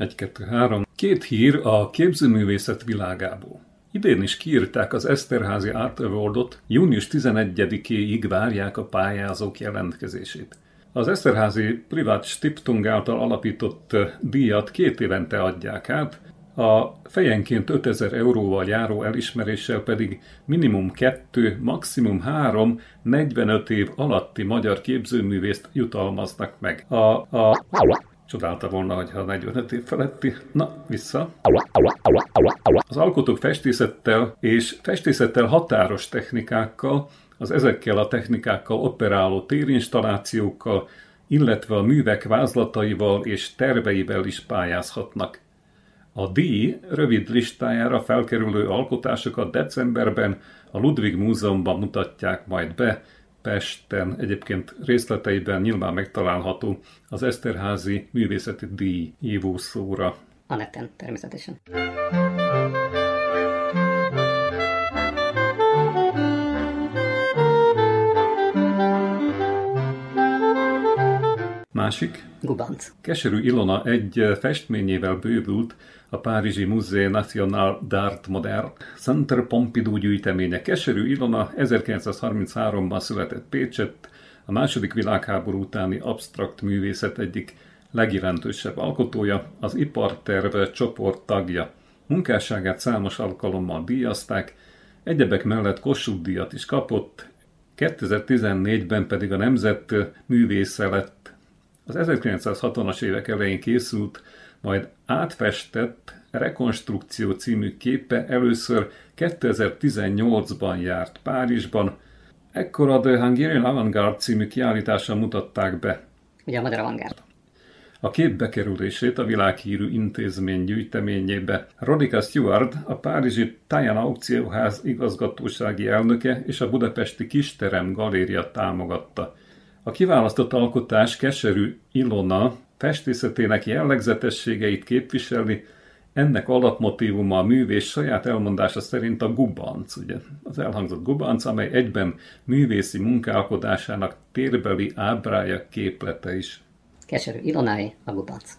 Egy, kettő, három. Két hír a képzőművészet világából. Idén is kiírták az Eszterházi Art Awardot, június 11-éig várják a pályázók jelentkezését. Az Eszterházi Privát Stiftung által alapított díjat két évente adják át, a fejenként 5000 euróval járó elismeréssel pedig minimum 2, maximum 3, 45 év alatti magyar képzőművészt jutalmaznak meg. A, a Csodálta volna, hogyha 45 év feletti. Na, vissza. Az alkotók festészettel és festészettel határos technikákkal, az ezekkel a technikákkal operáló térinstallációkkal, illetve a művek vázlataival és terveivel is pályázhatnak. A díj rövid listájára felkerülő alkotásokat decemberben a Ludwig Múzeumban mutatják majd be, Pesten egyébként részleteiben nyilván megtalálható az Eszterházi Művészeti Díj hívószóra. A neten, természetesen. Másik? Gubanc. Keserű Ilona egy festményével bővült a Párizsi Musée National d'Art Moderne Centre Pompidou gyűjteménye. Keserű Ilona 1933-ban született Pécsett, a második világháború utáni absztrakt művészet egyik legjelentősebb alkotója, az iparterve csoport tagja. Munkásságát számos alkalommal díjazták, egyebek mellett Kossuth díjat is kapott, 2014-ben pedig a Nemzet művésze lett. Az 1960-as évek elején készült majd átfestett Rekonstrukció című képe először 2018-ban járt Párizsban, ekkor a The Hungarian Avantgarde című kiállításon mutatták be. Ugye a Magyar Avantgarde. A kép bekerülését a világhírű intézmény gyűjteményébe Rodika Stewart, a Párizsi Tajan aukcióház igazgatósági elnöke és a budapesti Kisterem galéria támogatta. A kiválasztott alkotás keserű Ilona festészetének jellegzetességeit képviseli, ennek alapmotívuma a művés saját elmondása szerint a gubanc, ugye az elhangzott gubanc, amely egyben művészi munkálkodásának térbeli ábrája képlete is. Keserű Ilonái, a gubanc.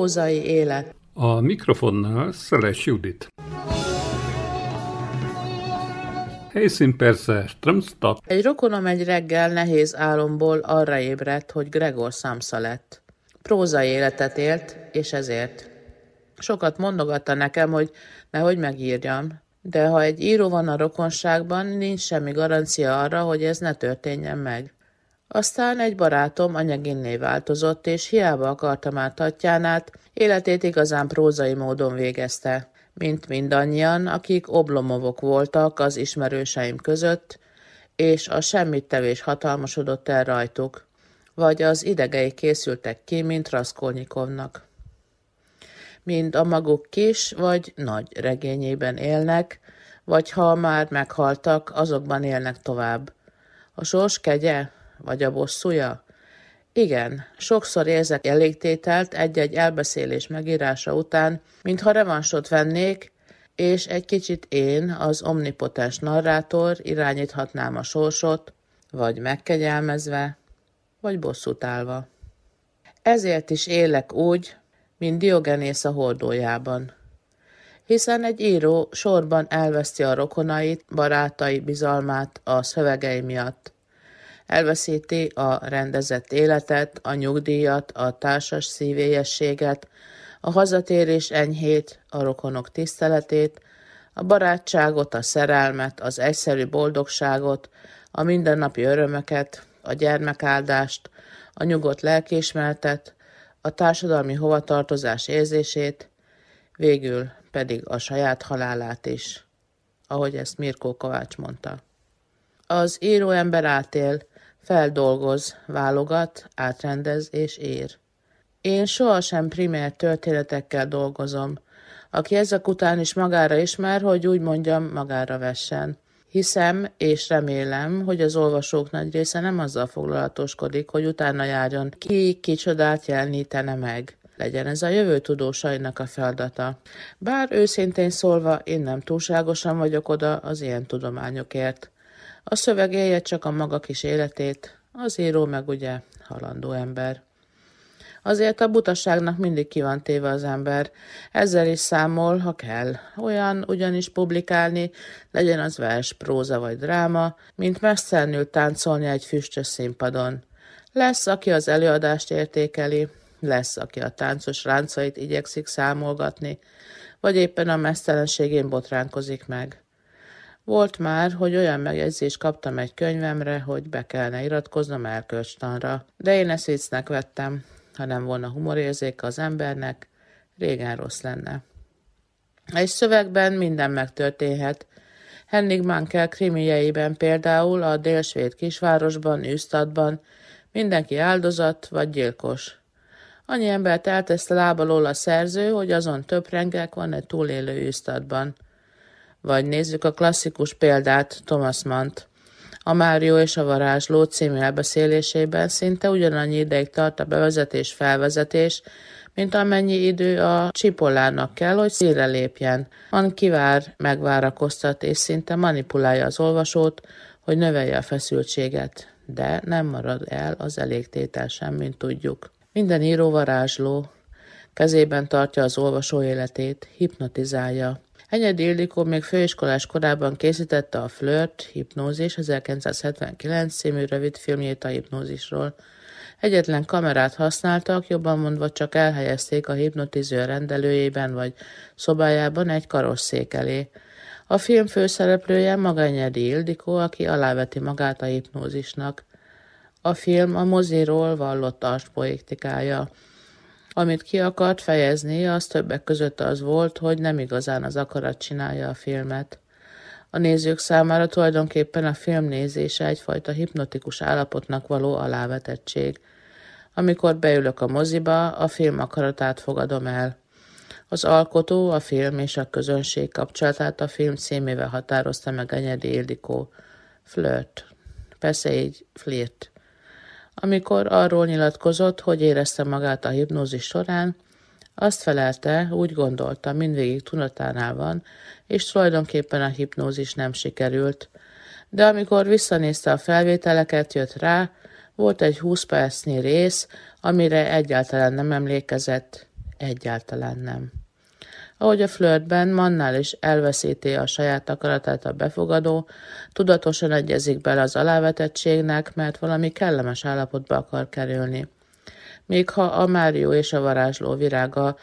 Prózai élet A mikrofonnál Szeles Judit. Helyszín persze Strömstad. Egy rokonom egy reggel nehéz álomból arra ébredt, hogy Gregor Samsa lett. Prózai életet élt, és ezért. Sokat mondogatta nekem, hogy nehogy megírjam, de ha egy író van a rokonságban, nincs semmi garancia arra, hogy ez ne történjen meg. Aztán egy barátom anyaginné változott, és hiába akartam át Tatjánát, életét igazán prózai módon végezte, mint mindannyian, akik oblomovok voltak az ismerőseim között, és a semmit tevés hatalmasodott el rajtuk, vagy az idegei készültek ki, mint Raskolnyikovnak. Mind a maguk kis vagy nagy regényében élnek, vagy ha már meghaltak, azokban élnek tovább. A sors kegye, vagy a bosszúja? Igen, sokszor érzek elégtételt egy-egy elbeszélés megírása után, mintha revansot vennék, és egy kicsit én, az omnipotens narrátor irányíthatnám a sorsot, vagy megkegyelmezve, vagy bosszút állva. Ezért is élek úgy, mint Diogenész a hordójában. Hiszen egy író sorban elveszti a rokonait, barátai bizalmát a szövegei miatt. Elveszíti a rendezett életet, a nyugdíjat, a társas szívélyességet, a hazatérés enyhét, a rokonok tiszteletét, a barátságot, a szerelmet, az egyszerű boldogságot, a mindennapi örömöket, a gyermekáldást, a nyugodt lelkiismeretet, a társadalmi hovatartozás érzését, végül pedig a saját halálát is, ahogy ezt Mirkó Kovács mondta. Az író ember átél, feldolgoz, válogat, átrendez és ér. Én sohasem primér történetekkel dolgozom, aki ezek után is magára ismer, hogy úgy mondjam, magára vessen. Hiszem és remélem, hogy az olvasók nagy része nem azzal foglalatoskodik, hogy utána járjon ki kicsodát jelenítene meg. Legyen ez a jövő tudósainak a feladata. Bár őszintén szólva, én nem túlságosan vagyok oda az ilyen tudományokért. A szöveg élje csak a maga kis életét, az író meg ugye halandó ember. Azért a butaságnak mindig ki van téve az ember. Ezzel is számol, ha kell. Olyan ugyanis publikálni, legyen az vers, próza vagy dráma, mint mesztelenül táncolni egy füstös színpadon. Lesz, aki az előadást értékeli, lesz, aki a táncos ráncait igyekszik számolgatni, vagy éppen a mesztelenségén botránkozik meg. Volt már, hogy olyan megjegyzést kaptam egy könyvemre, hogy be kellene iratkoznom elkölcstanra, de én ezt viccnek vettem. Ha nem volna humorérzéke az embernek, régen rossz lenne. Egy szövegben minden megtörténhet. Henning Mankell krimijeiben például a délsvéd kisvárosban, Üstadban mindenki áldozat vagy gyilkos. Annyi embert eltesz lábalól a szerző, hogy azon töprengek van egy túlélő Üstadban. Vagy nézzük a klasszikus példát, Thomas Mann-t. A Mário és a varázsló című elbeszélésében szinte ugyanannyi ideig tart a bevezetés-felvezetés, mint amennyi idő a csipollának kell, hogy színre lépjen. Van kivár, megvárakoztat és szinte manipulálja az olvasót, hogy növelje a feszültséget, de nem marad el az elégtétel sem, mint tudjuk. Minden író varázsló, kezében tartja az olvasó életét, hipnotizálja. Enyedi Ildikó még főiskolás korában készítette a Flirt, Hipnózis 1979 című rövid filmjét a hipnózisról. Egyetlen kamerát használtak, jobban mondva csak elhelyezték a hipnotiző rendelőjében vagy szobájában egy karosszék elé. A film főszereplője maga Enyedi Ildikó, aki aláveti magát a hipnózisnak. A film a moziról vallott artpoétikája. Amit ki akart fejezni, az többek között az volt, hogy nem igazán az akarat csinálja a filmet. A nézők számára tulajdonképpen a film nézése egyfajta hipnotikus állapotnak való alávetettség. Amikor beülök a moziba, a film akaratát fogadom el. Az alkotó, a film és a közönség kapcsolatát a film címével határozta meg Enyedi Ildikó. Flirt. Persze így flirt amikor arról nyilatkozott, hogy érezte magát a hipnózis során, azt felelte, úgy gondolta, mindvégig tudatánál van, és tulajdonképpen a hipnózis nem sikerült. De amikor visszanézte a felvételeket, jött rá, volt egy 20 percnyi rész, amire egyáltalán nem emlékezett. Egyáltalán nem. Ahogy a flörtben Mannál is elveszíti a saját akaratát a befogadó, tudatosan egyezik bele az alávetettségnek, mert valami kellemes állapotba akar kerülni. Még ha a Mário és a varázsló virága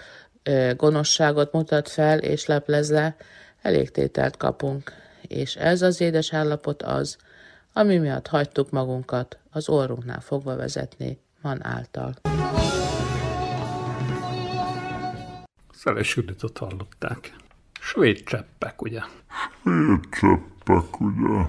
ö, gonoszságot mutat fel és leplez le, elég tételt kapunk, és ez az édes állapot az, ami miatt hagytuk magunkat az orrunknál fogva vezetni Man által. Szeles Juditot hallották. Svéd cseppek, ugye? Cseppek, ugye?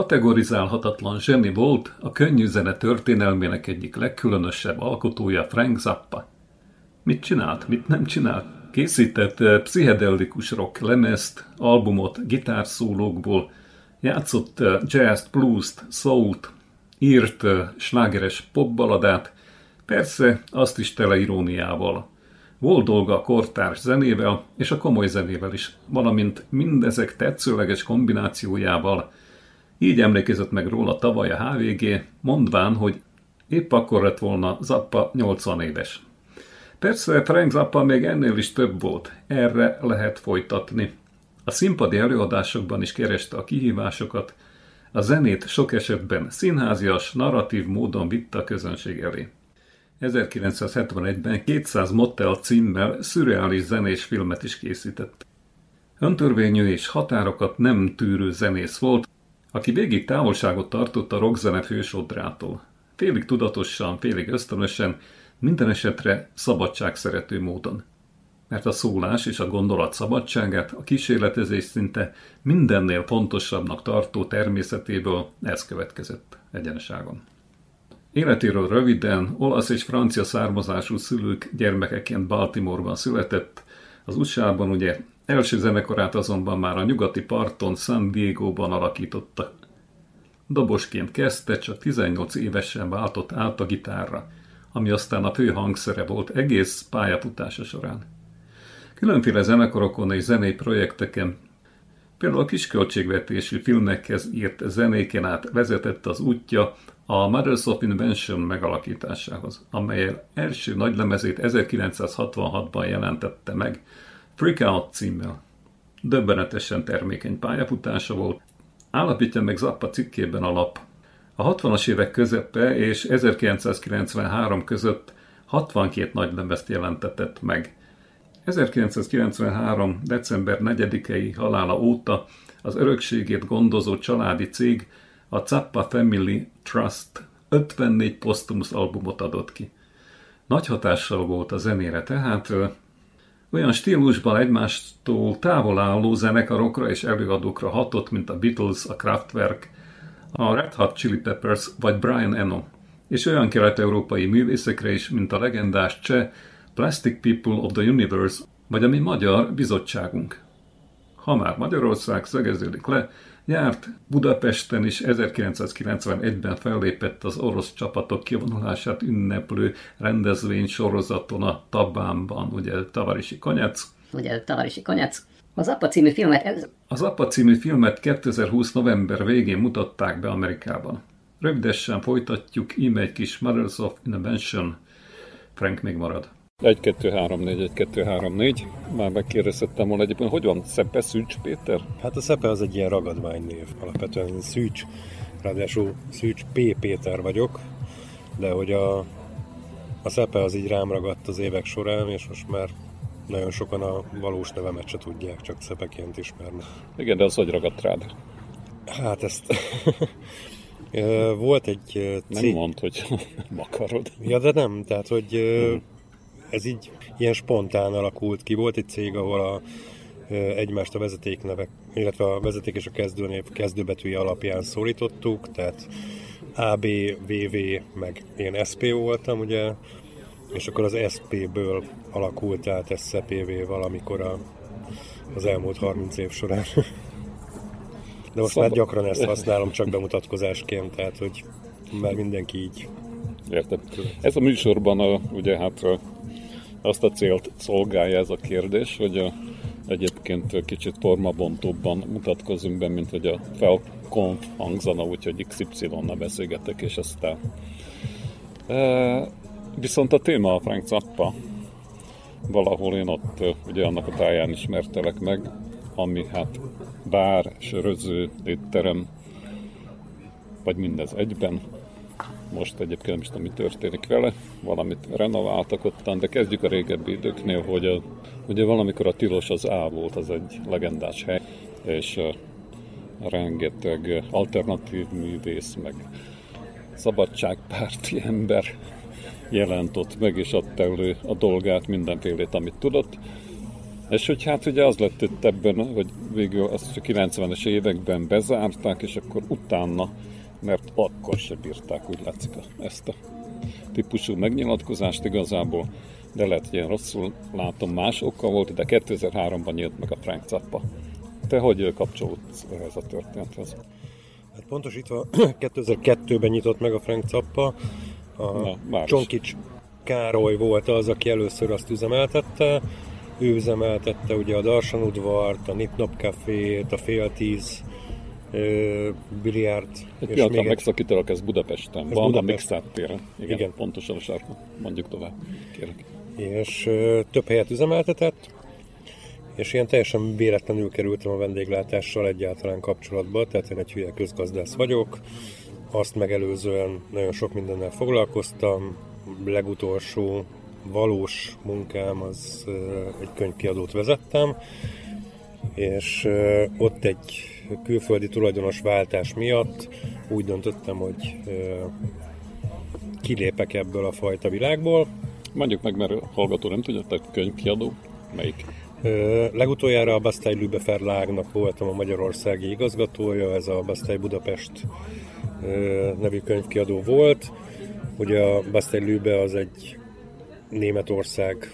Kategorizálhatatlan zseni volt a könnyű zene történelmének egyik legkülönösebb alkotója Frank Zappa. Mit csinált, mit nem csinált? Készített pszichedelikus rock lemezt, albumot gitárszólókból, Játszott jazz blues-t, soul-t, írt slágeres popbaladát, persze azt is tele iróniával. Volt dolga a kortárs zenével és a komoly zenével is, valamint mindezek tetszőleges kombinációjával. Így emlékezett meg róla tavaly a HVG, mondván, hogy épp akkor lett volna Zappa 80 éves. Persze Frank Zappa még ennél is több volt, erre lehet folytatni. A színpadi előadásokban is kereste a kihívásokat, a zenét sok esetben színházias, narratív módon vitte a közönség elé. 1971-ben 200 Motel címmel szürreális zenés filmet is készített. Öntörvényű és határokat nem tűrő zenész volt, aki végig távolságot tartott a rockzene fősodrától. Félig tudatosan, félig ösztönösen, minden esetre szabadságszerető módon. Mert a szólás és a gondolat szabadságát a kísérletezés szinte mindennél fontosabbnak tartó természetéből ez következett egyeneságon. Életéről röviden olasz és francia származású szülők gyermekeként Baltimoreban született, az USA-ban ugye első zenekarát azonban már a nyugati parton San Diego-ban alakította. Dobosként kezdte, csak 18 évesen váltott át a gitárra, ami aztán a fő hangszere volt egész pályafutása során. Különféle zenekarokon és zenei projekteken, például a kisköltségvetésű filmekhez írt zenéken át vezetett az útja a Mothers of Invention megalakításához, amely első nagylemezét 1966-ban jelentette meg, Freak Out címmel. Döbbenetesen termékeny pályafutása volt, állapítja meg Zappa cikkében a lap. A 60-as évek közepe és 1993 között 62 nagylemezt jelentetett meg. 1993. december 4-i halála óta az örökségét gondozó családi cég a Zappa Family Trust 54 posztumusz albumot adott ki. Nagy hatással volt a zenére, tehát olyan stílusban egymástól távol álló zenekarokra és előadókra hatott, mint a Beatles, a Kraftwerk, a Red Hot Chili Peppers vagy Brian Eno, és olyan kelet-európai művészekre is, mint a legendás cseh Plastic People of the Universe, vagy a mi magyar bizottságunk. Ha már Magyarország szegeződik le, Járt Budapesten is 1991-ben fellépett az orosz csapatok kivonulását ünneplő rendezvény sorozaton a Tabánban, ugye Tavarisi Konyac. Ugye Tavarisi Konyac. Az Appa című filmet... Ez... Az Appa című filmet 2020 november végén mutatták be Amerikában. Rövidesen folytatjuk, íme egy kis Mothers of Invention. Frank még marad. 1, 2, 3, 4, 1, 2, 3, 4. Már megkérdeztettem volna egyébként, hogy van Szepe Szűcs Péter? Hát a Szepe az egy ilyen ragadványnév. Alapvetően Szűcs, ráadásul Szűcs P. Péter vagyok, de hogy a, a Szepe az így rám ragadt az évek során, és most már nagyon sokan a valós nevemet se tudják, csak Szepeként ismernek. Igen, de az hogy ragadt rád? Hát ezt... Volt egy cég... Nem mondd, hogy nem akarod. Ja, de nem, tehát, hogy hmm ez így ilyen spontán alakult ki. Volt egy cég, ahol a, egymást a vezetéknevek, illetve a vezeték és a kezdőnév kezdőbetűje alapján szólítottuk, tehát AB, VV, meg én SP voltam, ugye, és akkor az SP-ből alakult át SCPV valamikor a, az elmúlt 30 év során. De most Szab... már gyakran ezt használom csak bemutatkozásként, tehát hogy már mindenki így. Értem. Ez a műsorban a, ugye hát azt a célt szolgálja ez a kérdés, hogy a, egyébként kicsit formabontóbban mutatkozunk be, mint hogy a felkonf hangzana, úgyhogy XY-nal beszélgetek, és aztán... E, viszont a téma a Frank Zappa. Valahol én ott ugye annak a táján ismertelek meg, ami hát bár, söröző, étterem, vagy mindez egyben, most egyébként nem is tudom, mi történik vele, valamit renováltak ottan, de kezdjük a régebbi időknél, hogy a, ugye valamikor a Tilos az A volt, az egy legendás hely, és rengeteg alternatív művész, meg szabadságpárti ember jelent ott meg, és adta elő a dolgát, mindenfélét, amit tudott. És hogy hát ugye az lett itt ebben, hogy végül azt a 90-es években bezárták, és akkor utána mert akkor se bírták, úgy látszik ezt a típusú megnyilatkozást igazából, de lehet, hogy én rosszul látom, más oka volt, de 2003-ban nyílt meg a Frank Zappa Te hogy kapcsolódsz ehhez a történethez? Hát pontosítva 2002-ben nyitott meg a Frank Zappa, a Na. Csonkics Károly volt az, aki először azt üzemeltette. Ő üzemeltette ugye a Darsan udvart, a Nip-Nap Cafét, a Fél Tíz, biliárd, Egy pillanatra megszakítalak, ez Budapesten Ez van, Budapest. a Mixát téren. Igen, Igen. pontosan a sarkon. Mondjuk tovább, kérlek. és ö, több helyet üzemeltetett, és ilyen teljesen véletlenül kerültem a vendéglátással egyáltalán kapcsolatba, tehát én egy hülye közgazdász vagyok, azt megelőzően nagyon sok mindennel foglalkoztam, legutolsó valós munkám az egy könyvkiadót vezettem, és ott egy külföldi tulajdonos váltás miatt úgy döntöttem, hogy kilépek ebből a fajta világból, Mondjuk meg, mert a hallgató nem tudja, tehát könyvkiadó. Melyik? Ö, Legutoljára a Bastei Lübe Verlagnak voltam a magyarországi igazgatója, ez a Bastei Budapest ö, nevű könyvkiadó volt. Ugye a Bastei Lübe az egy Németország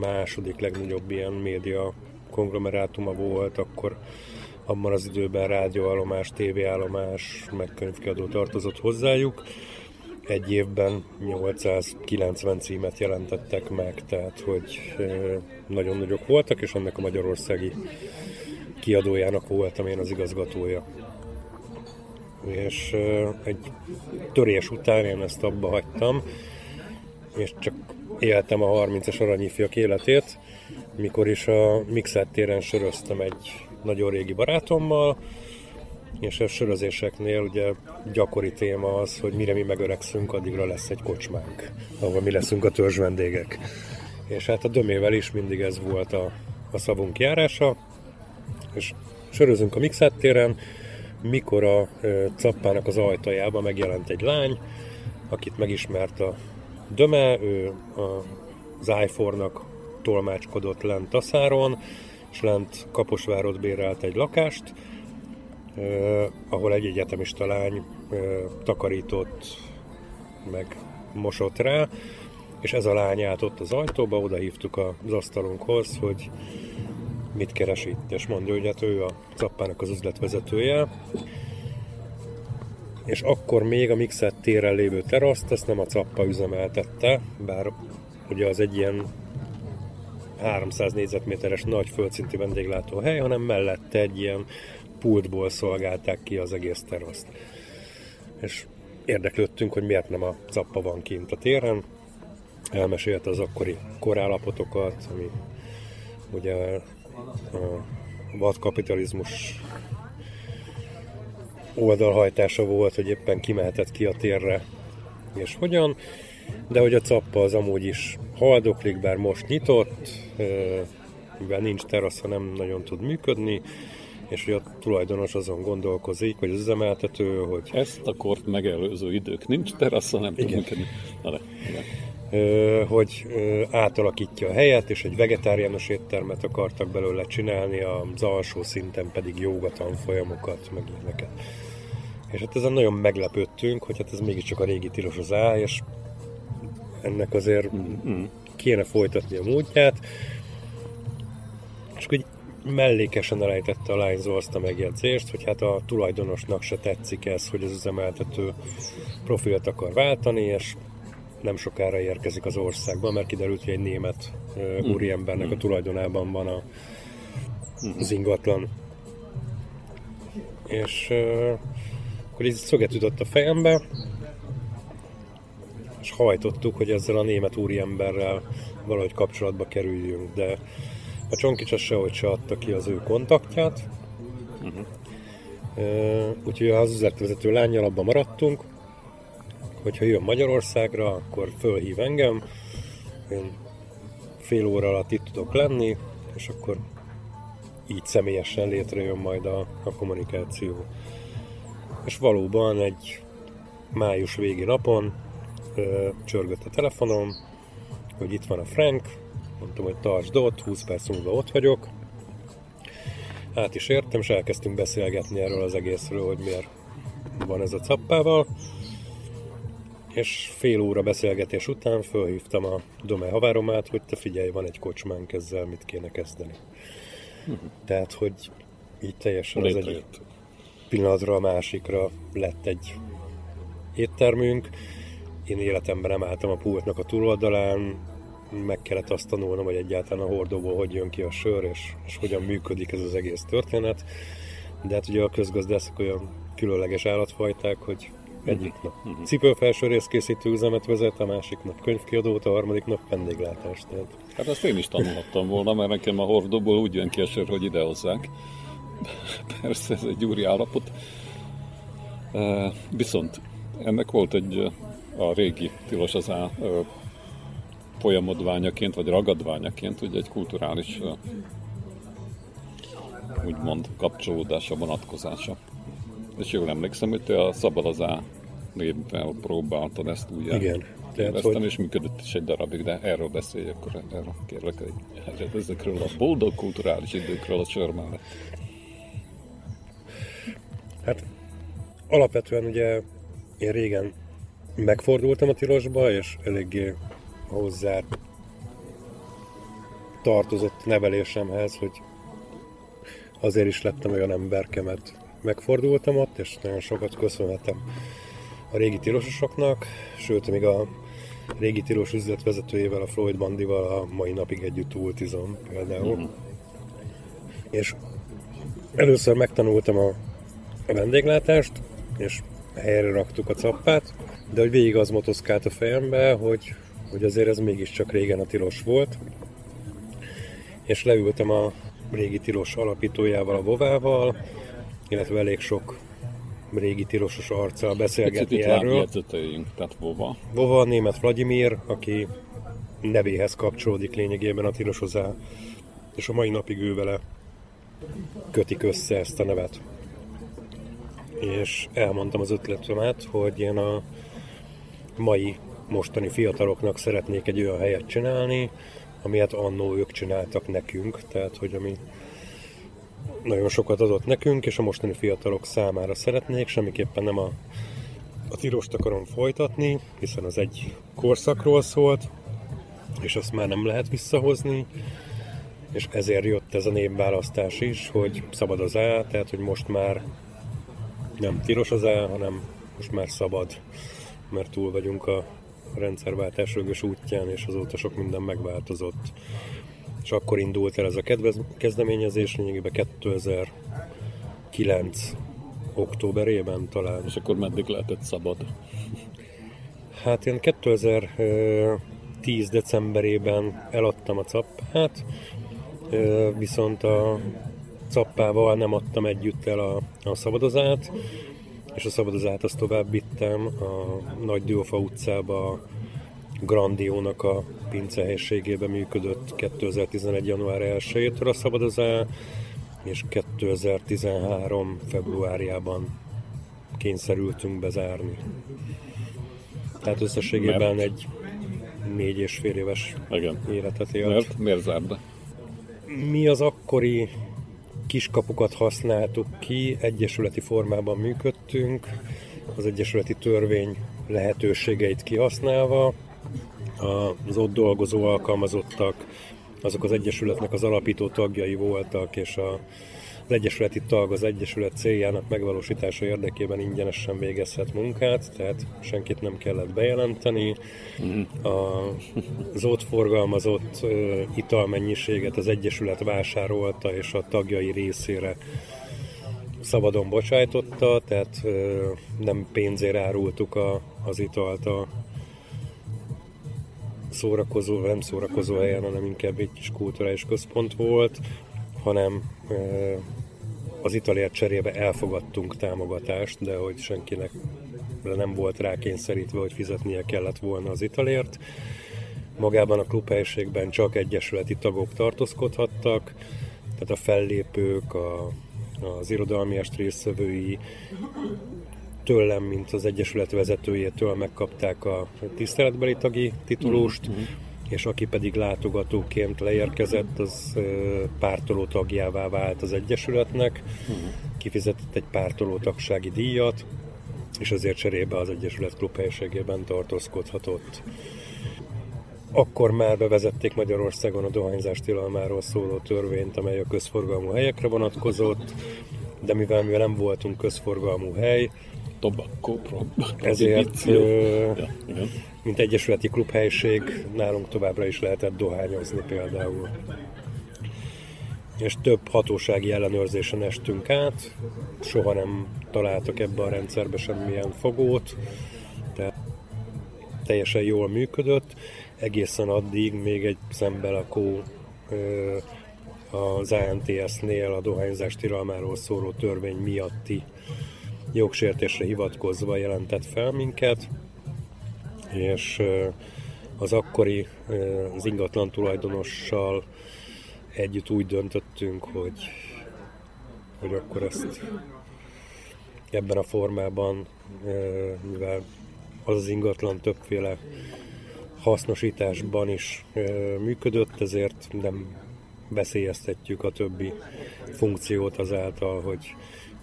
második legnagyobb ilyen média konglomerátuma volt, akkor abban az időben rádióállomás, tévéállomás, meg könyvkiadó tartozott hozzájuk. Egy évben 890 címet jelentettek meg, tehát hogy nagyon nagyok voltak, és ennek a magyarországi kiadójának voltam én az igazgatója. És egy törés után én ezt abba hagytam, és csak éltem a 30-as aranyifjak életét, mikor is a Mixet téren söröztem egy nagyon régi barátommal, és a sörözéseknél ugye gyakori téma az, hogy mire mi megöregszünk, addigra lesz egy kocsmánk, ahol mi leszünk a törzs vendégek. És hát a dömével is mindig ez volt a, a szavunk járása, és sörözünk a Mixet téren, mikor a ö, cappának az ajtajába megjelent egy lány, akit megismert a döme, ő a, az iPhone-nak tolmácskodott lent Taszáron, és lent Kaposvárot bérelt egy lakást, eh, ahol egy egyetemista lány eh, takarított, meg mosott rá, és ez a lány állt ott az ajtóba, oda hívtuk az asztalunkhoz, hogy mit keres itt, és mondja, hogy hát ő a cappának az üzletvezetője, és akkor még a Mixet téren lévő teraszt, azt nem a Cappa üzemeltette, bár ugye az egy ilyen 300 négyzetméteres nagy földszintű vendéglátóhely, hanem mellette egy ilyen pultból szolgálták ki az egész teraszt. És érdeklődtünk, hogy miért nem a Cappa van kint a téren. Elmesélte az akkori korállapotokat, ami ugye a vadkapitalizmus oldalhajtása volt, hogy éppen kimehetett ki a térre, és hogyan, de hogy a cappa az amúgy is haldoklik, bár most nyitott, mivel nincs terasza, nem nagyon tud működni, és hogy a tulajdonos azon gondolkozik, hogy az üzemeltető, hogy Ezt a kort megelőző idők nincs terasza, nem Igen. tudunk enni. Na de, hogy átalakítja a helyet, és egy vegetáriánus éttermet akartak belőle csinálni, az alsó szinten pedig jóga tanfolyamokat, meg ilyeneket. És hát ezen nagyon meglepődtünk, hogy hát ez mégiscsak a régi tilos az és ennek azért kéne folytatni a módját. És így mellékesen elejtette a lányzó azt a megjegyzést, hogy hát a tulajdonosnak se tetszik ez, hogy az üzemeltető profilt akar váltani, és nem sokára érkezik az országba, mert kiderült, hogy egy német ö, úriembernek a tulajdonában van a, az ingatlan. És ö, akkor így szöget ütött a fejembe, és hajtottuk, hogy ezzel a német úriemberrel valahogy kapcsolatba kerüljünk, de a Csonkics az sehogy se adta ki az ő kontaktját. Uh-huh. Úgyhogy az üzletvezető lányjal abban maradtunk, hogyha jön Magyarországra, akkor fölhív engem, én fél óra alatt itt tudok lenni, és akkor így személyesen létrejön majd a, a kommunikáció. És valóban egy május végi napon ö, csörgött a telefonom, hogy itt van a Frank, mondtam, hogy tartsd ott, 20 perc múlva ott vagyok. Át is értem, és elkezdtünk beszélgetni erről az egészről, hogy miért van ez a cappával. És fél óra beszélgetés után fölhívtam a Dome haváromát, hogy te figyelj, van egy kocsmánk ezzel, mit kéne kezdeni. Tehát, hogy így teljesen az egyik. Pillanatra a másikra lett egy éttermünk. Én életemben nem álltam a pultnak a túloldalán, meg kellett azt tanulnom, hogy egyáltalán a hordóból hogy jön ki a sör, és, és hogyan működik ez az egész történet. De hát ugye a közgazdászok olyan különleges állatfajták, hogy egyik nap cipőfelső részkészítő üzemet vezet, a másik nap könyvkiadót, a harmadik nap vendéglátást. Tehát Hát ezt én is tanulhattam volna, mert nekem a hordóból úgy jön ki a sör, hogy idehozzák. Persze ez egy úri állapot. Viszont ennek volt egy a régi tilos az á, folyamodványaként, vagy ragadványaként, ugye egy kulturális úgymond kapcsolódása, vonatkozása. És jól emlékszem, hogy te a Szabad az Á névvel próbáltad ezt újra Igen, tehát, hogy- és működött is egy darabig, de erről beszélj akkor, erről kérlek, hogy ezekről a boldog kulturális időkről a sör mellett. Hát alapvetően ugye én régen megfordultam a tilosba, és eléggé hozzá tartozott nevelésemhez, hogy azért is lettem olyan emberke, mert megfordultam ott, és nagyon sokat köszönhetem a régi tilososoknak, sőt, még a régi tilos üzletvezetőjével, a Floyd Bandival a mai napig együtt ultizom például. Mm-hmm. És először megtanultam a a vendéglátást, és helyre raktuk a cappát, de hogy végig az motoszkált a fejembe, hogy, hogy azért ez mégiscsak régen a tilos volt. És leültem a régi tilos alapítójával, a Vovával, illetve elég sok régi tilosos arccal Picit beszélgetni itt erről. tehát Vova. Vova német Vladimir, aki nevéhez kapcsolódik lényegében a tilosozá, és a mai napig ő vele kötik össze ezt a nevet. És elmondtam az ötletemet, hogy én a mai mostani fiataloknak szeretnék egy olyan helyet csinálni, amilyet annó ők csináltak nekünk, tehát hogy ami nagyon sokat adott nekünk, és a mostani fiatalok számára szeretnék, semmiképpen nem a a tirost akarom folytatni, hiszen az egy korszakról szólt, és azt már nem lehet visszahozni, és ezért jött ez a névválasztás is, hogy szabad az A, tehát hogy most már nem tilos az A, hanem most már szabad, mert túl vagyunk a rendszerváltás rögös útján, és azóta sok minden megváltozott. És akkor indult el ez a kedvez- kezdeményezés, lényegében 2009 októberében talán. És akkor meddig lehetett szabad? Hát én 2010 decemberében eladtam a cappát, viszont a cappával nem adtam együtt el a, a szabadozát, és a szabadozát azt tovább vittem a Nagy Diófa utcába a Grandiónak a pincehelységébe működött 2011. január 1-től a szabadozá, és 2013. februárjában kényszerültünk bezárni. Tehát összességében Mert? egy négy és fél éves Igen. életet élt. Mert miért zárd? Mi az akkori kiskapukat használtuk ki, egyesületi formában működtünk, az egyesületi törvény lehetőségeit kihasználva, az ott dolgozó alkalmazottak, azok az egyesületnek az alapító tagjai voltak, és a, az egyesületi tag az egyesület céljának megvalósítása érdekében ingyenesen végezhet munkát, tehát senkit nem kellett bejelenteni. A, az ott forgalmazott italmennyiséget az egyesület vásárolta, és a tagjai részére szabadon bocsájtotta, tehát nem pénzért árultuk a, az italt a szórakozó, nem szórakozó helyen, hanem inkább egy kis kulturális központ volt, hanem az italért cserébe elfogadtunk támogatást, de hogy senkinek nem volt rákényszerítve, hogy fizetnie kellett volna az italért. Magában a klubhelyiségben csak egyesületi tagok tartózkodhattak, tehát a fellépők, a, az irodalmi est résztvevői tőlem, mint az Egyesület vezetőjétől megkapták a tiszteletbeli tagi titulust, és aki pedig látogatóként leérkezett, az pártoló tagjává vált az Egyesületnek, kifizetett egy pártoló tagsági díjat, és ezért cserébe az Egyesület klubhelyiségében tartózkodhatott. akkor már bevezették Magyarországon a dohányzás tilalmáról szóló törvényt, amely a közforgalmú helyekre vonatkozott, de mivel mi nem voltunk közforgalmú hely, Tobacco ezért, ja, igen. Mint egyesületi klubhelység, nálunk továbbra is lehetett dohányozni például. És több hatósági ellenőrzésen estünk át, soha nem találtak ebbe a rendszerbe semmilyen fogót, tehát teljesen jól működött, egészen addig még egy szembelakó az ANTS-nél a dohányzás tilalmáról szóló törvény miatti jogsértésre hivatkozva jelentett fel minket, és az akkori az ingatlan tulajdonossal együtt úgy döntöttünk, hogy, hogy akkor ezt ebben a formában, mivel az az ingatlan többféle hasznosításban is működött, ezért nem veszélyeztetjük a többi funkciót azáltal, hogy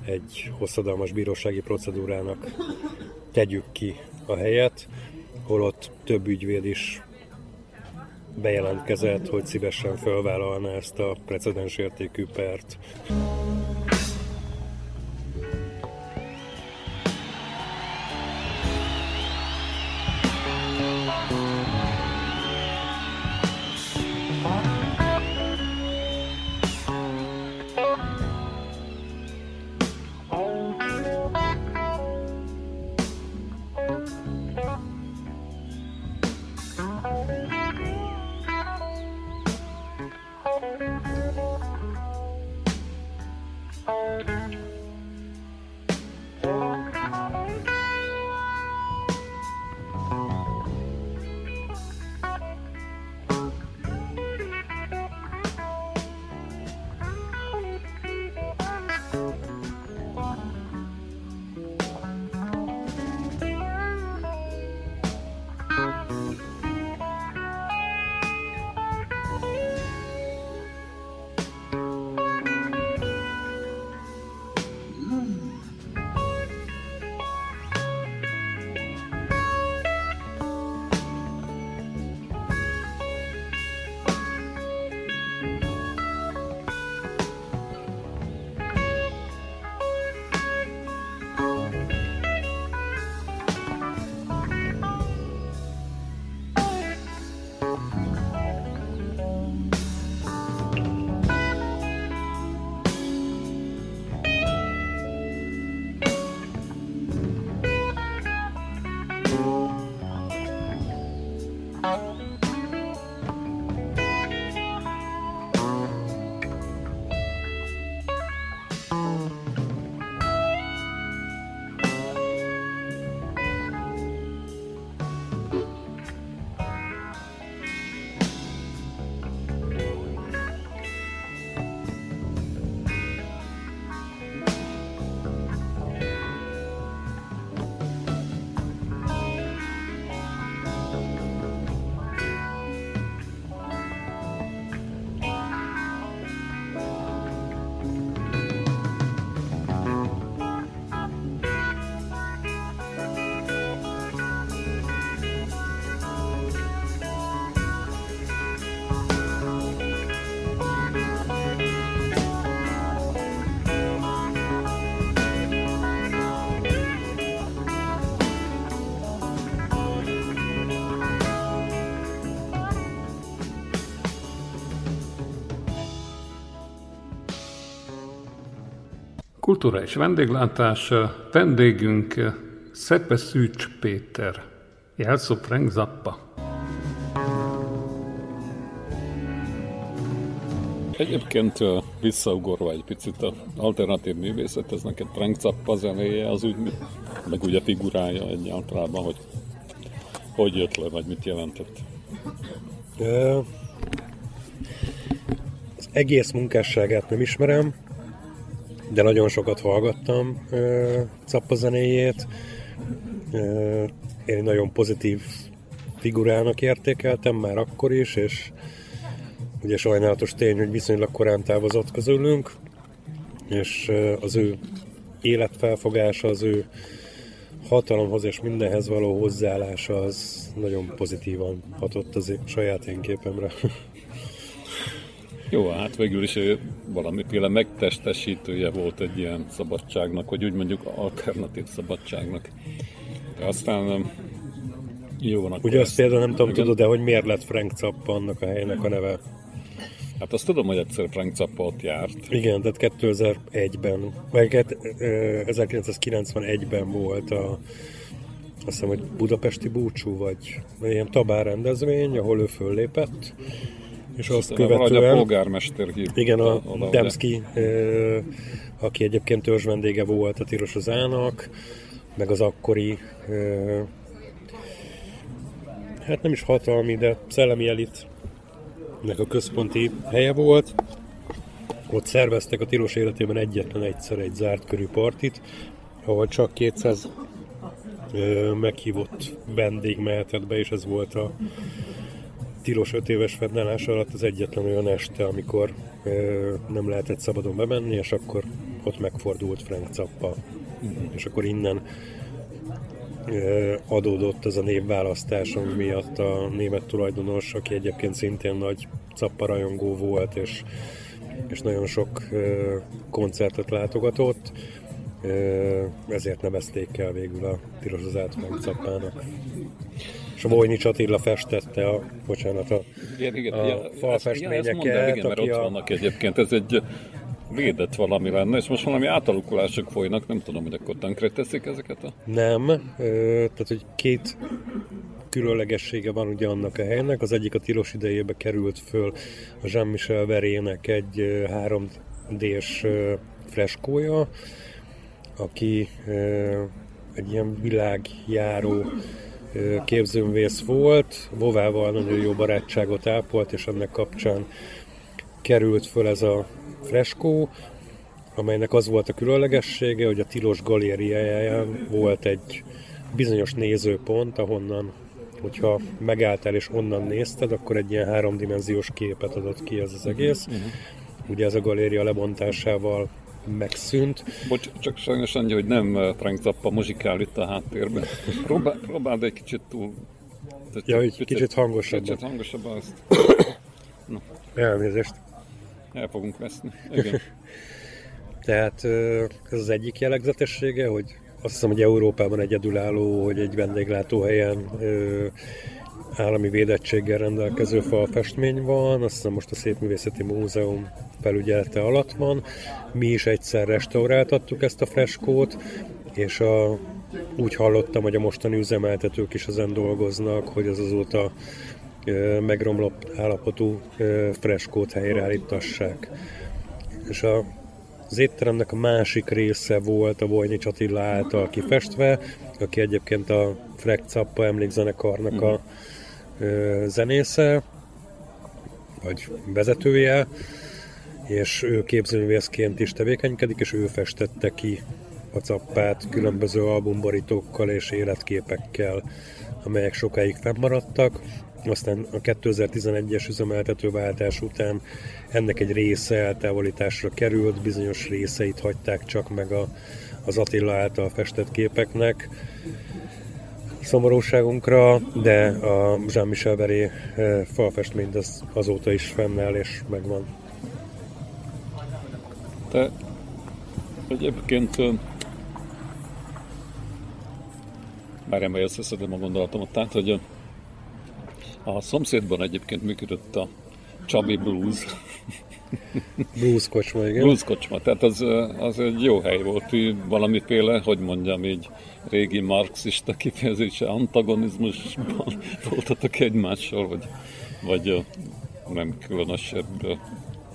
egy hosszadalmas bírósági procedúrának tegyük ki a helyet, holott több ügyvéd is bejelentkezett, hogy szívesen felvállalná ezt a precedens értékű pert. Kulturális vendéglátás, vendégünk Szepe Szűcs Péter, jelszó Frank Zappa. Egyébként visszaugorva egy picit a alternatív művészet, ez neked Frank Zappa zenéje az úgy, meg ugye figurája egyáltalán, hogy hogy jött le, vagy mit jelentett? Az egész munkásságát nem ismerem, de nagyon sokat hallgattam uh, Zappa zenéjét. Uh, én nagyon pozitív figurának értékeltem már akkor is, és ugye sajnálatos tény, hogy viszonylag korán távozott közülünk, és az ő életfelfogása, az ő hatalomhoz és mindenhez való hozzáállása az nagyon pozitívan hatott az saját én képemre. Jó, hát végül is ő valamiféle megtestesítője volt egy ilyen szabadságnak, vagy úgy mondjuk alternatív szabadságnak. De aztán jó van Ugye azt például nem tudom, tudod, de hogy miért lett Frank Zappa annak a helynek a neve? Hát azt tudom, hogy egyszer Frank Zappa ott járt. Igen, tehát 2001-ben, vagy 1991-ben volt a azt hiszem, hogy budapesti búcsú, vagy ilyen tabár rendezvény, ahol ő föllépett, és azt követően... a polgármester hív. Igen, a, a Demszki, aki egyébként törzs vendége volt a Tirosozának, meg az akkori hát nem is hatalmi, de szellemi elitnek a központi helye volt. Ott szerveztek a tilos életében egyetlen egyszer egy zárt körű partit, ahol csak 200 ö, meghívott vendég mehetett be, és ez volt a tilos 5 éves fennállás alatt az egyetlen olyan este, amikor ö, nem lehetett szabadon bemenni, és akkor ott megfordult Frank Zappa. Mm-hmm. És akkor innen adódott ez a névválasztás, ami miatt a német tulajdonos, aki egyébként szintén nagy capparajongó volt, és, és nagyon sok koncertet látogatott, ezért nevezték el végül a pirosozát meg cappának. És a Vojnics Attila festette a, bocsánat, a, igen, igen, a falfestményeket. Ja, igen, mert ott a... vannak egyébként, ez egy védett valami lenne, és most valami átalakulások folynak, nem tudom, hogy akkor tönkre teszik ezeket a... Nem, tehát hogy két különlegessége van ugye annak a helynek. Az egyik a tilos idejébe került föl a Jean-Michel Verének egy 3D-s freskója, aki egy ilyen világjáró képzőmvész volt, Vovával nagyon jó barátságot ápolt, és ennek kapcsán került föl ez a freskó, amelynek az volt a különlegessége, hogy a Tilos galériáján volt egy bizonyos nézőpont, ahonnan, hogyha megálltál és onnan nézted, akkor egy ilyen háromdimenziós képet adott ki ez az egész. Uh-huh. Ugye ez a galéria lebontásával megszűnt. Bocs, csak sajnos annyi, hogy nem eh, Frank Zappa muzsikál itt a háttérben. Próbál, próbáld egy kicsit túl... Ja, hogy kicsit hangosabban. Kicsit hangosabban azt. No. Elnézést el fogunk veszni. Igen. Tehát ez az egyik jellegzetessége, hogy azt hiszem, hogy Európában egyedülálló, hogy egy vendéglátóhelyen állami védettséggel rendelkező falfestmény van, azt hiszem most a Szépművészeti Múzeum felügyelete alatt van. Mi is egyszer restauráltattuk ezt a freskót, és a, úgy hallottam, hogy a mostani üzemeltetők is ezen dolgoznak, hogy az azóta megromlott állapotú freskót helyreállítassák. És a, az étteremnek a másik része volt a Vojnics Attila által kifestve, aki egyébként a Frek Zappa emlékzenekarnak a ö, zenésze, vagy vezetője, és ő képzőművészként is tevékenykedik, és ő festette ki a cappát különböző albumborítókkal és életképekkel, amelyek sokáig fennmaradtak. Aztán a 2011-es üzemeltetőváltás után ennek egy része eltávolításra került, bizonyos részeit hagyták csak meg a, az Attila által festett képeknek szomorúságunkra, de a Jean-Michel Veré eh, falfestmény az azóta is fennáll és megvan. Te egyébként bár majd összeszedem a gondolatomat, tehát, hogy a szomszédban egyébként működött a Csabi Blues. Blues kocsma, igen. Blues kocsma, tehát az, az egy jó hely volt, valamiféle, hogy mondjam így, régi marxista kifejezése, antagonizmusban voltatok egymással, vagy, vagy nem különösebb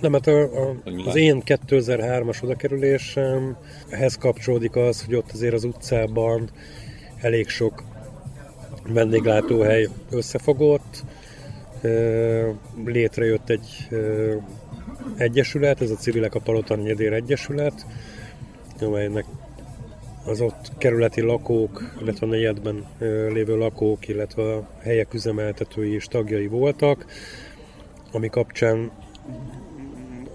nem, hát a, a, az én 2003-as odakerülésem, ehhez kapcsolódik az, hogy ott azért az utcában elég sok vendéglátóhely összefogott, létrejött egy egyesület, ez a Civilek a Palotani Nyedér Egyesület, amelynek az ott kerületi lakók, illetve a negyedben lévő lakók, illetve a helyek üzemeltetői és tagjai voltak, ami kapcsán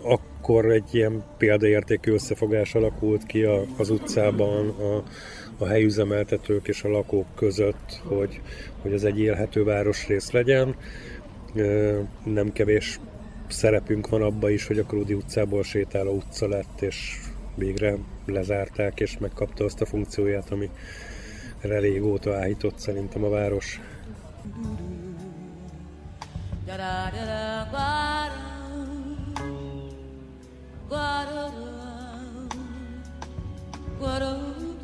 akkor egy ilyen példaértékű összefogás alakult ki a, az utcában a, a helyüzemeltetők és a lakók között, hogy, hogy ez egy élhető városrész legyen. Nem kevés szerepünk van abba is, hogy a Krúdi utcából sétáló utca lett, és végre lezárták, és megkapta azt a funkcióját, ami régóta áhított szerintem a város. Guararão, Guararão.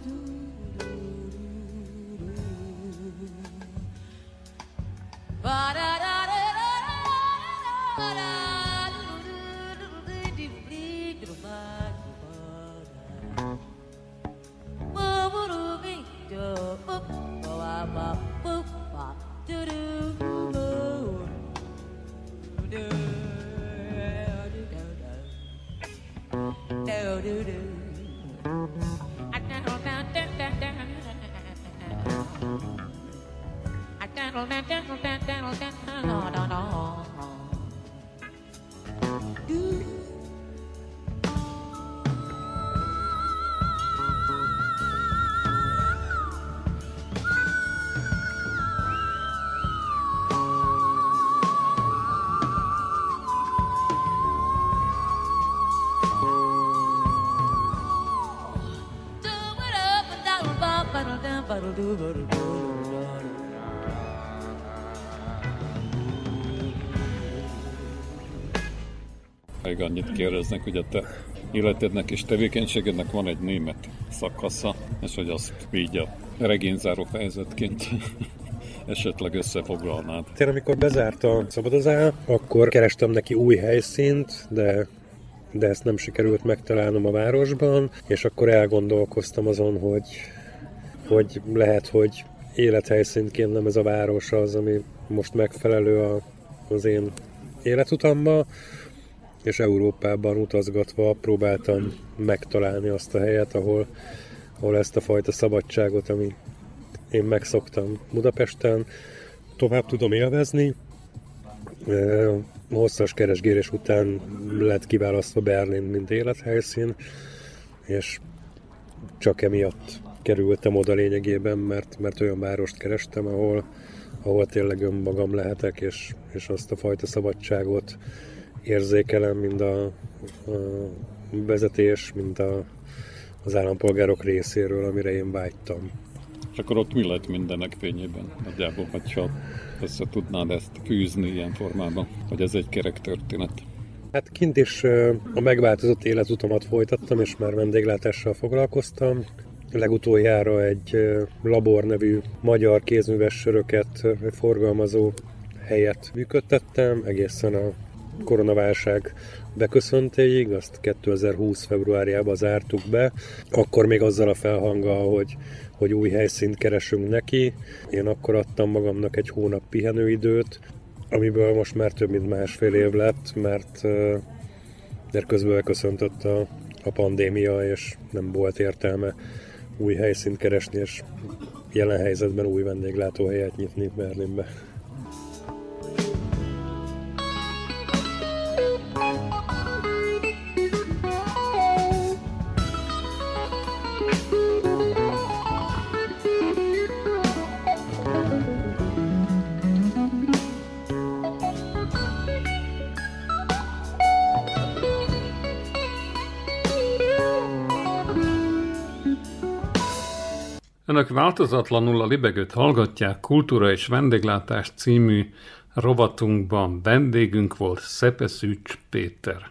Még annyit kérdeznek, hogy a te életednek és tevékenységednek van egy német szakasza, és hogy azt így a regényzáró fejezetként esetleg összefoglalnád. Én amikor bezárt a szabadozá, akkor kerestem neki új helyszínt, de de ezt nem sikerült megtalálnom a városban, és akkor elgondolkoztam azon, hogy, hogy lehet, hogy élethelyszínként nem ez a város az, ami most megfelelő a, az én életutamba, és Európában utazgatva próbáltam megtalálni azt a helyet, ahol, ahol ezt a fajta szabadságot, ami én megszoktam Budapesten, tovább tudom élvezni. Hosszas keresgélés után lett kiválasztva Berlin, mint élethelyszín, és csak emiatt kerültem oda lényegében, mert, mert olyan várost kerestem, ahol, ahol tényleg önmagam lehetek, és, és azt a fajta szabadságot érzékelem, mind a, a vezetés, mint a, az állampolgárok részéről, amire én vágytam. És akkor ott mi lett mindenek fényében? Nagyjából, hogyha össze tudnád ezt fűzni ilyen formában, hogy ez egy kerek történet. Hát kint is a megváltozott életutamat folytattam, és már vendéglátással foglalkoztam. Legutoljára egy labor nevű magyar kézműves söröket forgalmazó helyet működtettem, egészen a koronaválság beköszöntéig, azt 2020 februárjában zártuk be, akkor még azzal a felhanggal, hogy, hogy új helyszínt keresünk neki. Én akkor adtam magamnak egy hónap pihenőidőt, amiből most már több mint másfél év lett, mert, mert közben köszöntött a, a pandémia, és nem volt értelme új helyszínt keresni, és jelen helyzetben új vendéglátóhelyet nyitni Berlinbe. Önök változatlanul a libegőt hallgatják, Kultúra és Vendéglátás című rovatunkban vendégünk volt Szepeszűcs Péter.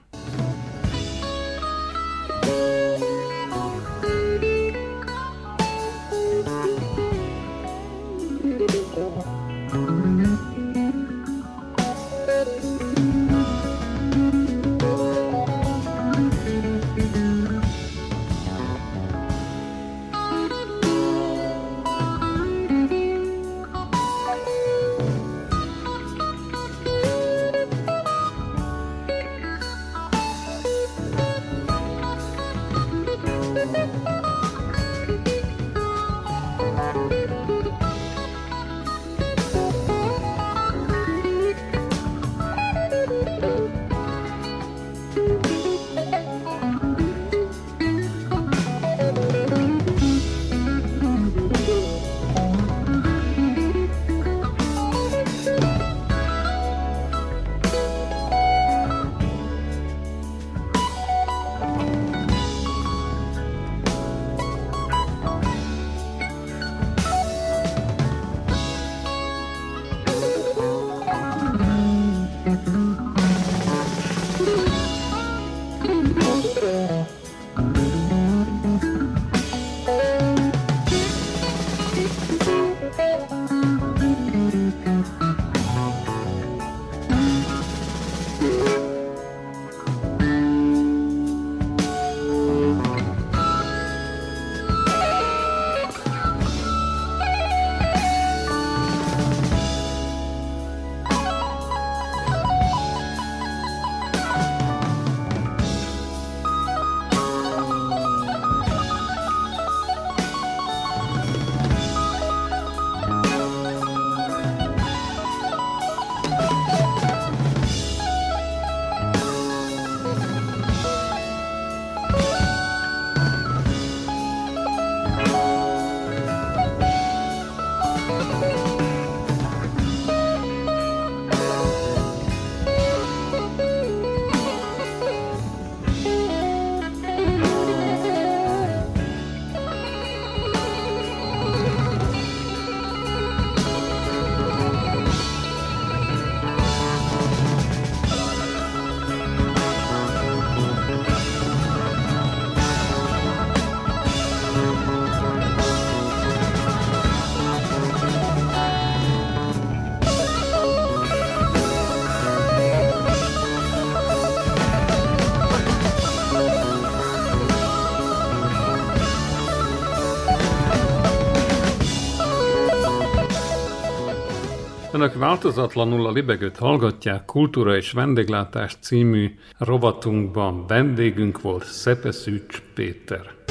Önök változatlanul a libegőt hallgatják, Kultúra és Vendéglátás című rovatunkban vendégünk volt Szepeszűcs Péter.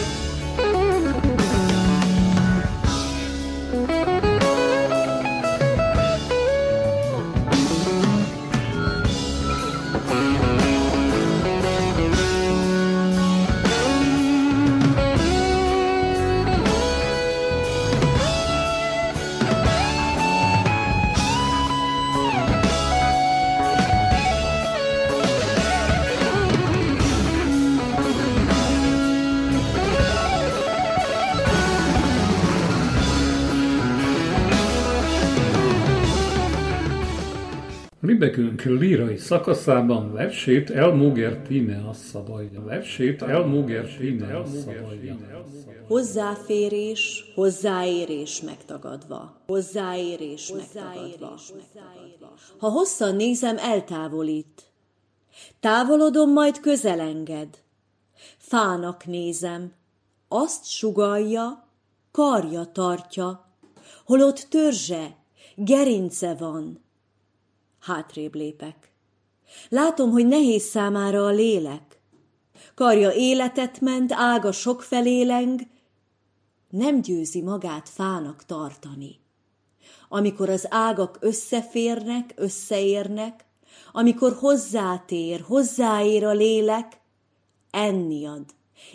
Libekünk lírai szakaszában versét Elmúger a szabadja. Versét Elmúger a szabadja. Hozzáférés, hozzáérés megtagadva. Hozzáérés megtagadva. Ha hosszan nézem, eltávolít. Távolodom, majd közelenged. Fának nézem. Azt sugalja, karja tartja, holott törzse, gerince van Hátrébb lépek. Látom, hogy nehéz számára a lélek. Karja életet ment, ága sok feléleng, nem győzi magát fának tartani. Amikor az ágak összeférnek, összeérnek, amikor hozzátér, hozzáér a lélek, enni ad,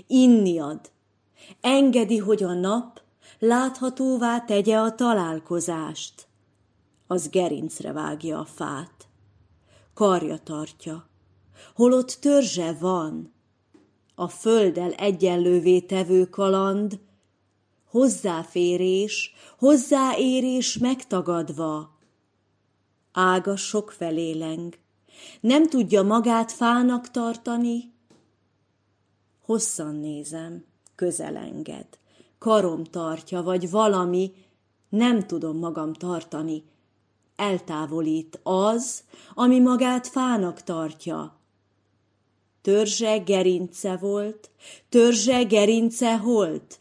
inni ad, engedi, hogy a nap láthatóvá tegye a találkozást az gerincre vágja a fát. Karja tartja, holott törzse van, a földdel egyenlővé tevő kaland, hozzáférés, hozzáérés megtagadva. Ága sok felé leng, nem tudja magát fának tartani. Hosszan nézem, közelenged, karom tartja, vagy valami, nem tudom magam tartani, eltávolít az, ami magát fának tartja. Törzse gerince volt, törzse gerince holt.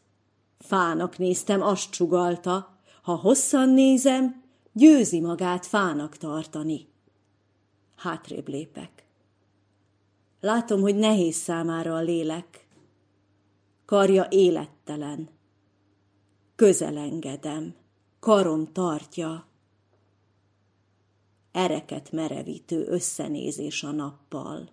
Fának néztem, azt csugalta, ha hosszan nézem, győzi magát fának tartani. Hátrébb lépek. Látom, hogy nehéz számára a lélek. Karja élettelen. Közelengedem, karom tartja ereket merevítő összenézés a nappal.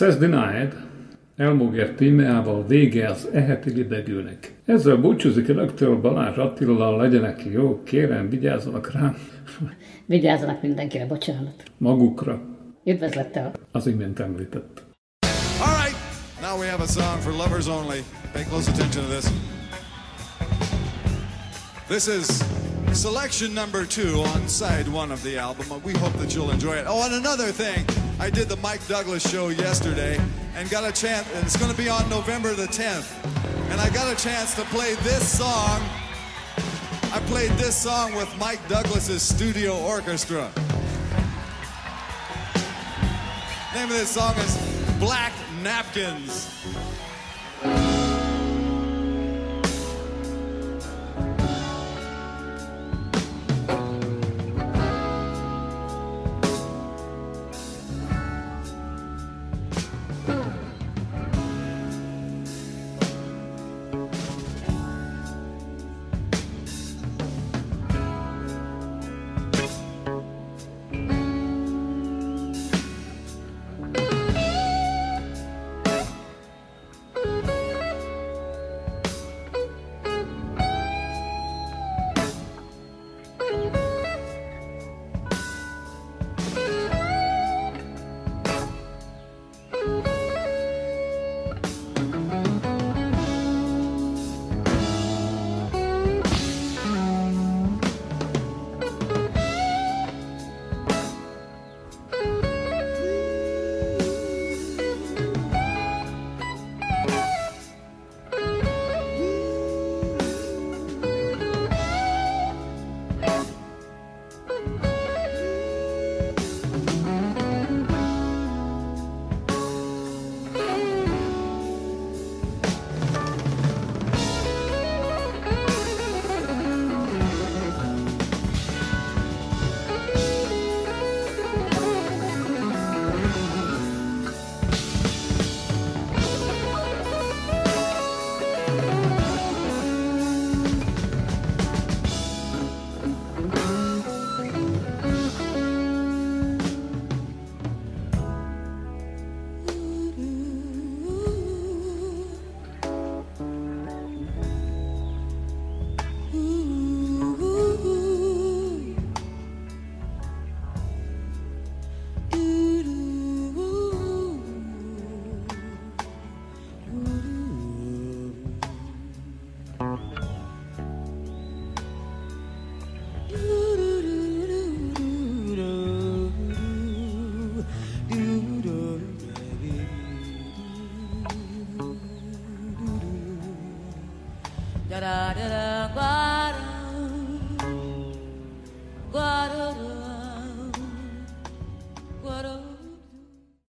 Access Denied elmúgért témájával vége az eheti libegőnek. Ezzel búcsúzik önöktől Balázs Attila, legyenek jó, kérem, vigyázzanak rám. Vigyázzanak mindenkire, bocsánat. Magukra. Üdvözlettel. Az imént említett. All right, now we have a song for lovers only. Pay close attention to this. This is selection number two on side one of the album. We hope that you'll enjoy it. Oh, and another thing, I did the Mike Douglas show yesterday and got a chance, and it's going to be on November the 10th. And I got a chance to play this song. I played this song with Mike Douglas's studio orchestra. name of this song is Black Napkins.